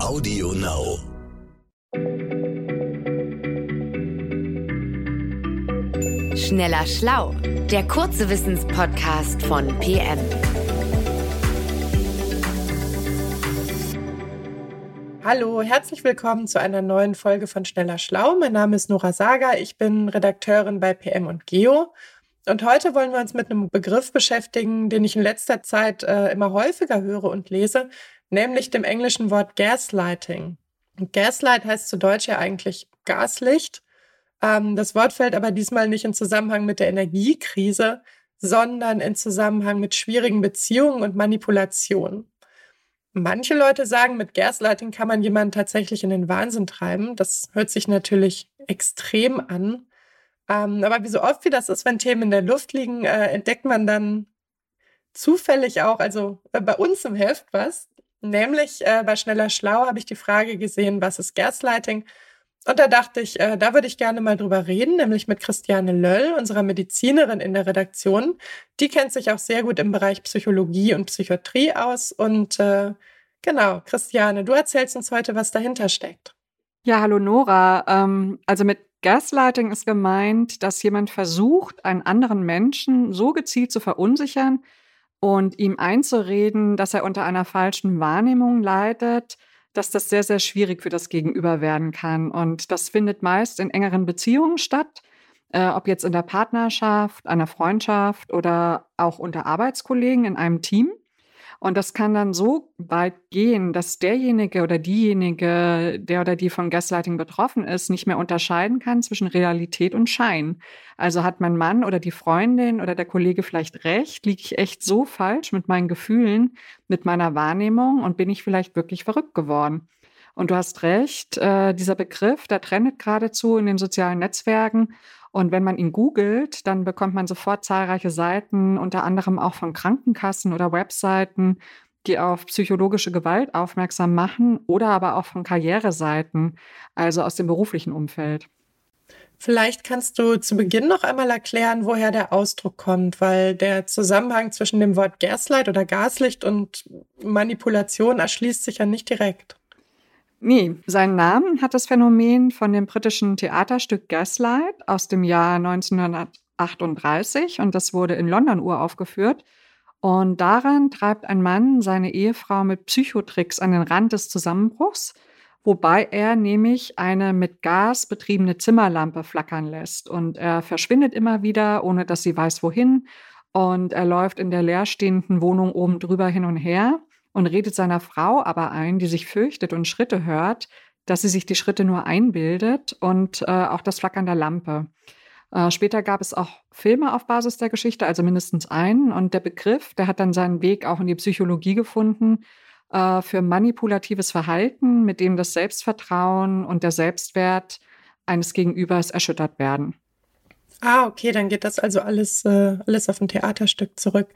Audio Now. Schneller Schlau, der kurze Wissenspodcast von PM. Hallo, herzlich willkommen zu einer neuen Folge von Schneller Schlau. Mein Name ist Nora Sager, ich bin Redakteurin bei PM und Geo. Und heute wollen wir uns mit einem Begriff beschäftigen, den ich in letzter Zeit äh, immer häufiger höre und lese, nämlich dem englischen Wort Gaslighting. Und Gaslight heißt zu Deutsch ja eigentlich Gaslicht. Ähm, das Wort fällt aber diesmal nicht in Zusammenhang mit der Energiekrise, sondern in Zusammenhang mit schwierigen Beziehungen und Manipulation. Manche Leute sagen, mit Gaslighting kann man jemanden tatsächlich in den Wahnsinn treiben. Das hört sich natürlich extrem an. Ähm, aber wie so oft wie das ist, wenn Themen in der Luft liegen, äh, entdeckt man dann zufällig auch, also äh, bei uns im Heft was. Nämlich äh, bei Schneller Schlau habe ich die Frage gesehen, was ist Gaslighting? Und da dachte ich, äh, da würde ich gerne mal drüber reden, nämlich mit Christiane Löll, unserer Medizinerin in der Redaktion. Die kennt sich auch sehr gut im Bereich Psychologie und Psychiatrie aus. Und äh, genau, Christiane, du erzählst uns heute, was dahinter steckt. Ja, hallo Nora. Ähm, also mit Gaslighting ist gemeint, dass jemand versucht, einen anderen Menschen so gezielt zu verunsichern und ihm einzureden, dass er unter einer falschen Wahrnehmung leidet, dass das sehr, sehr schwierig für das Gegenüber werden kann. Und das findet meist in engeren Beziehungen statt, äh, ob jetzt in der Partnerschaft, einer Freundschaft oder auch unter Arbeitskollegen in einem Team. Und das kann dann so weit gehen, dass derjenige oder diejenige, der oder die von Gaslighting betroffen ist, nicht mehr unterscheiden kann zwischen Realität und Schein. Also hat mein Mann oder die Freundin oder der Kollege vielleicht recht? Liege ich echt so falsch mit meinen Gefühlen, mit meiner Wahrnehmung und bin ich vielleicht wirklich verrückt geworden? Und du hast recht, äh, dieser Begriff, der trendet geradezu in den sozialen Netzwerken. Und wenn man ihn googelt, dann bekommt man sofort zahlreiche Seiten, unter anderem auch von Krankenkassen oder Webseiten, die auf psychologische Gewalt aufmerksam machen oder aber auch von Karriereseiten, also aus dem beruflichen Umfeld. Vielleicht kannst du zu Beginn noch einmal erklären, woher der Ausdruck kommt, weil der Zusammenhang zwischen dem Wort Gaslight oder Gaslicht und Manipulation erschließt sich ja nicht direkt. Nee, seinen Namen hat das Phänomen von dem britischen Theaterstück Gaslight aus dem Jahr 1938 und das wurde in London uraufgeführt. Und darin treibt ein Mann seine Ehefrau mit Psychotricks an den Rand des Zusammenbruchs, wobei er nämlich eine mit Gas betriebene Zimmerlampe flackern lässt. Und er verschwindet immer wieder, ohne dass sie weiß, wohin. Und er läuft in der leerstehenden Wohnung oben drüber hin und her und redet seiner Frau aber ein, die sich fürchtet und Schritte hört, dass sie sich die Schritte nur einbildet und äh, auch das Flackern der Lampe. Äh, später gab es auch Filme auf Basis der Geschichte, also mindestens einen. Und der Begriff, der hat dann seinen Weg auch in die Psychologie gefunden äh, für manipulatives Verhalten, mit dem das Selbstvertrauen und der Selbstwert eines Gegenübers erschüttert werden. Ah, okay, dann geht das also alles, äh, alles auf ein Theaterstück zurück.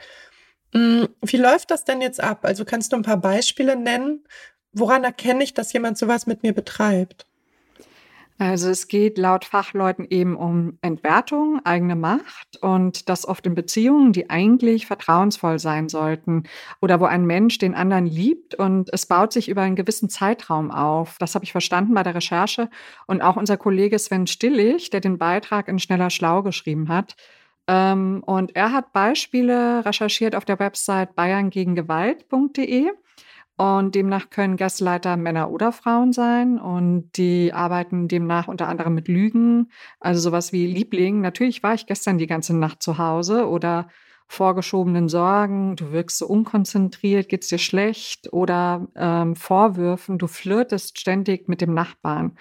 Mm, wie läuft das denn jetzt ab? Also kannst du ein paar Beispiele nennen? Woran erkenne ich, dass jemand sowas mit mir betreibt? Also es geht laut Fachleuten eben um Entwertung, eigene Macht und das oft in Beziehungen, die eigentlich vertrauensvoll sein sollten oder wo ein Mensch den anderen liebt und es baut sich über einen gewissen Zeitraum auf. Das habe ich verstanden bei der Recherche und auch unser Kollege Sven Stillig, der den Beitrag in Schneller Schlau geschrieben hat, ähm, und er hat Beispiele recherchiert auf der Website bayerngegengewalt.de. Und demnach können Gastleiter Männer oder Frauen sein. Und die arbeiten demnach unter anderem mit Lügen, also sowas wie Liebling. Natürlich war ich gestern die ganze Nacht zu Hause oder vorgeschobenen Sorgen, du wirkst so unkonzentriert, geht's dir schlecht oder ähm, Vorwürfen, du flirtest ständig mit dem Nachbarn.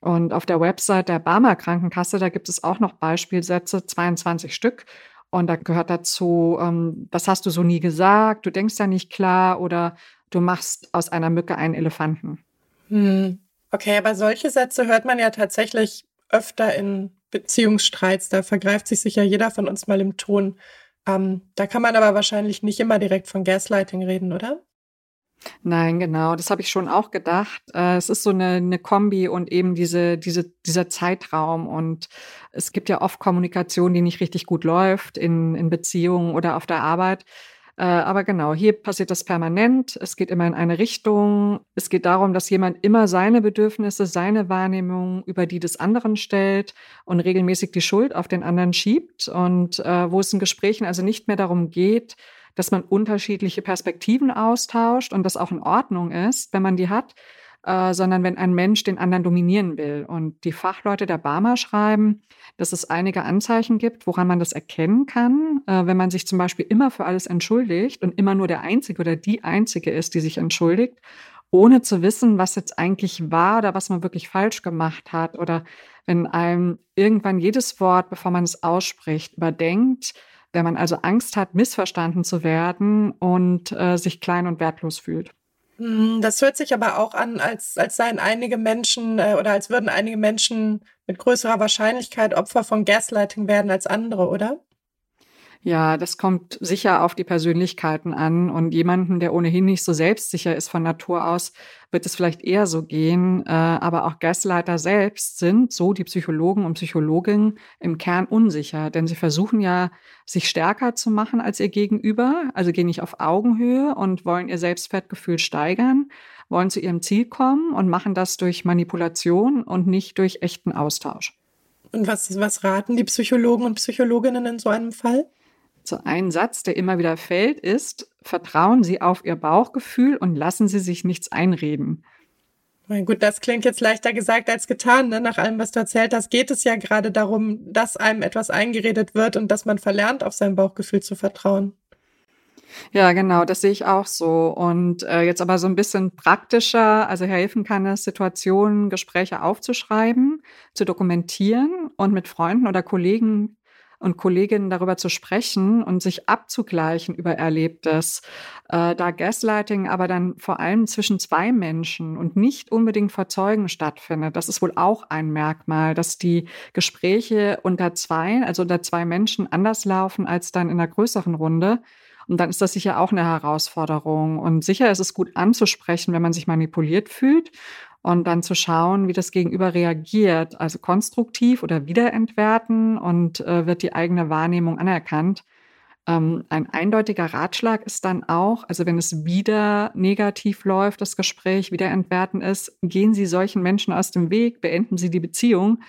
Und auf der Website der Barmer Krankenkasse, da gibt es auch noch Beispielsätze, 22 Stück. Und da gehört dazu, ähm, das hast du so nie gesagt, du denkst ja nicht klar oder du machst aus einer Mücke einen Elefanten. Hm. Okay, aber solche Sätze hört man ja tatsächlich öfter in Beziehungsstreits. Da vergreift sich sicher jeder von uns mal im Ton. Ähm, da kann man aber wahrscheinlich nicht immer direkt von Gaslighting reden, oder? Nein, genau, das habe ich schon auch gedacht. Äh, es ist so eine, eine Kombi und eben diese, diese, dieser Zeitraum. Und es gibt ja oft Kommunikation, die nicht richtig gut läuft in, in Beziehungen oder auf der Arbeit. Äh, aber genau, hier passiert das permanent. Es geht immer in eine Richtung. Es geht darum, dass jemand immer seine Bedürfnisse, seine Wahrnehmung über die des anderen stellt und regelmäßig die Schuld auf den anderen schiebt. Und äh, wo es in Gesprächen also nicht mehr darum geht, dass man unterschiedliche Perspektiven austauscht und das auch in Ordnung ist, wenn man die hat, äh, sondern wenn ein Mensch den anderen dominieren will. Und die Fachleute der Barmer schreiben, dass es einige Anzeichen gibt, woran man das erkennen kann, äh, wenn man sich zum Beispiel immer für alles entschuldigt und immer nur der Einzige oder die Einzige ist, die sich entschuldigt, ohne zu wissen, was jetzt eigentlich war oder was man wirklich falsch gemacht hat oder wenn einem irgendwann jedes Wort, bevor man es ausspricht, überdenkt, wenn man also Angst hat, missverstanden zu werden und äh, sich klein und wertlos fühlt. Hm, das hört sich aber auch an, als, als seien einige Menschen äh, oder als würden einige Menschen mit größerer Wahrscheinlichkeit Opfer von Gaslighting werden als andere, oder? Ja, das kommt sicher auf die Persönlichkeiten an. Und jemanden, der ohnehin nicht so selbstsicher ist von Natur aus, wird es vielleicht eher so gehen. Äh, aber auch Gaslighter selbst sind, so die Psychologen und Psychologinnen, im Kern unsicher. Denn sie versuchen ja, sich stärker zu machen als ihr Gegenüber. Also gehen nicht auf Augenhöhe und wollen ihr Selbstwertgefühl steigern, wollen zu ihrem Ziel kommen und machen das durch Manipulation und nicht durch echten Austausch. Und was, was raten die Psychologen und Psychologinnen in so einem Fall? So ein Satz, der immer wieder fällt, ist, vertrauen Sie auf Ihr Bauchgefühl und lassen Sie sich nichts einreden. Mein gut, das klingt jetzt leichter gesagt als getan. Ne? Nach allem, was du erzählt hast, geht es ja gerade darum, dass einem etwas eingeredet wird und dass man verlernt, auf sein Bauchgefühl zu vertrauen. Ja, genau, das sehe ich auch so. Und äh, jetzt aber so ein bisschen praktischer, also helfen kann es, Situationen, Gespräche aufzuschreiben, zu dokumentieren und mit Freunden oder Kollegen und Kolleginnen darüber zu sprechen und sich abzugleichen über Erlebtes. Äh, da Gaslighting aber dann vor allem zwischen zwei Menschen und nicht unbedingt vor Zeugen stattfindet, das ist wohl auch ein Merkmal, dass die Gespräche unter zwei, also unter zwei Menschen anders laufen als dann in einer größeren Runde. Und dann ist das sicher auch eine Herausforderung. Und sicher ist es gut anzusprechen, wenn man sich manipuliert fühlt und dann zu schauen, wie das Gegenüber reagiert, also konstruktiv oder wiederentwerten und äh, wird die eigene Wahrnehmung anerkannt. Ähm, ein eindeutiger Ratschlag ist dann auch, also wenn es wieder negativ läuft, das Gespräch wieder entwerten ist, gehen Sie solchen Menschen aus dem Weg, beenden Sie die Beziehung.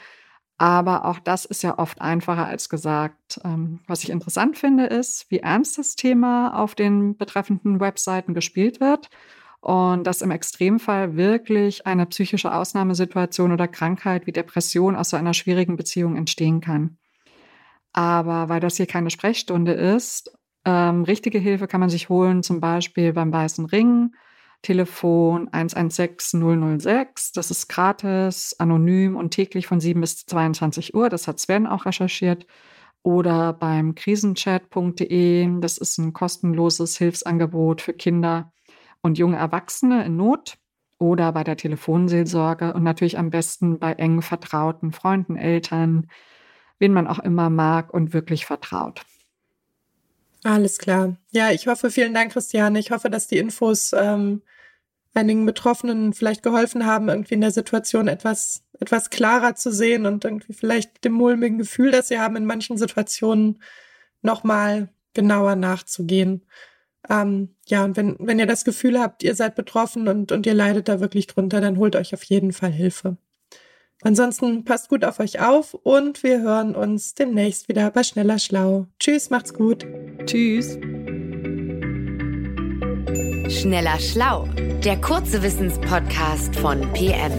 Aber auch das ist ja oft einfacher als gesagt. Ähm, was ich interessant finde, ist, wie ernst das Thema auf den betreffenden Webseiten gespielt wird und dass im Extremfall wirklich eine psychische Ausnahmesituation oder Krankheit wie Depression aus so einer schwierigen Beziehung entstehen kann. Aber weil das hier keine Sprechstunde ist, ähm, richtige Hilfe kann man sich holen, zum Beispiel beim Weißen Ring, Telefon 116 006. Das ist gratis, anonym und täglich von 7 bis 22 Uhr. Das hat Sven auch recherchiert. Oder beim krisenchat.de. Das ist ein kostenloses Hilfsangebot für Kinder und junge Erwachsene in Not oder bei der Telefonseelsorge und natürlich am besten bei engen Vertrauten, Freunden, Eltern, wen man auch immer mag und wirklich vertraut. Alles klar. Ja, ich hoffe, vielen Dank, Christiane. Ich hoffe, dass die Infos ähm, einigen Betroffenen vielleicht geholfen haben, irgendwie in der Situation etwas, etwas klarer zu sehen und irgendwie vielleicht dem mulmigen Gefühl, das sie haben, in manchen Situationen nochmal genauer nachzugehen. Ähm, ja, und wenn, wenn ihr das Gefühl habt, ihr seid betroffen und, und ihr leidet da wirklich drunter, dann holt euch auf jeden Fall Hilfe. Ansonsten passt gut auf euch auf und wir hören uns demnächst wieder bei Schneller Schlau. Tschüss, macht's gut. Tschüss. Schneller Schlau, der kurze Wissenspodcast von PM.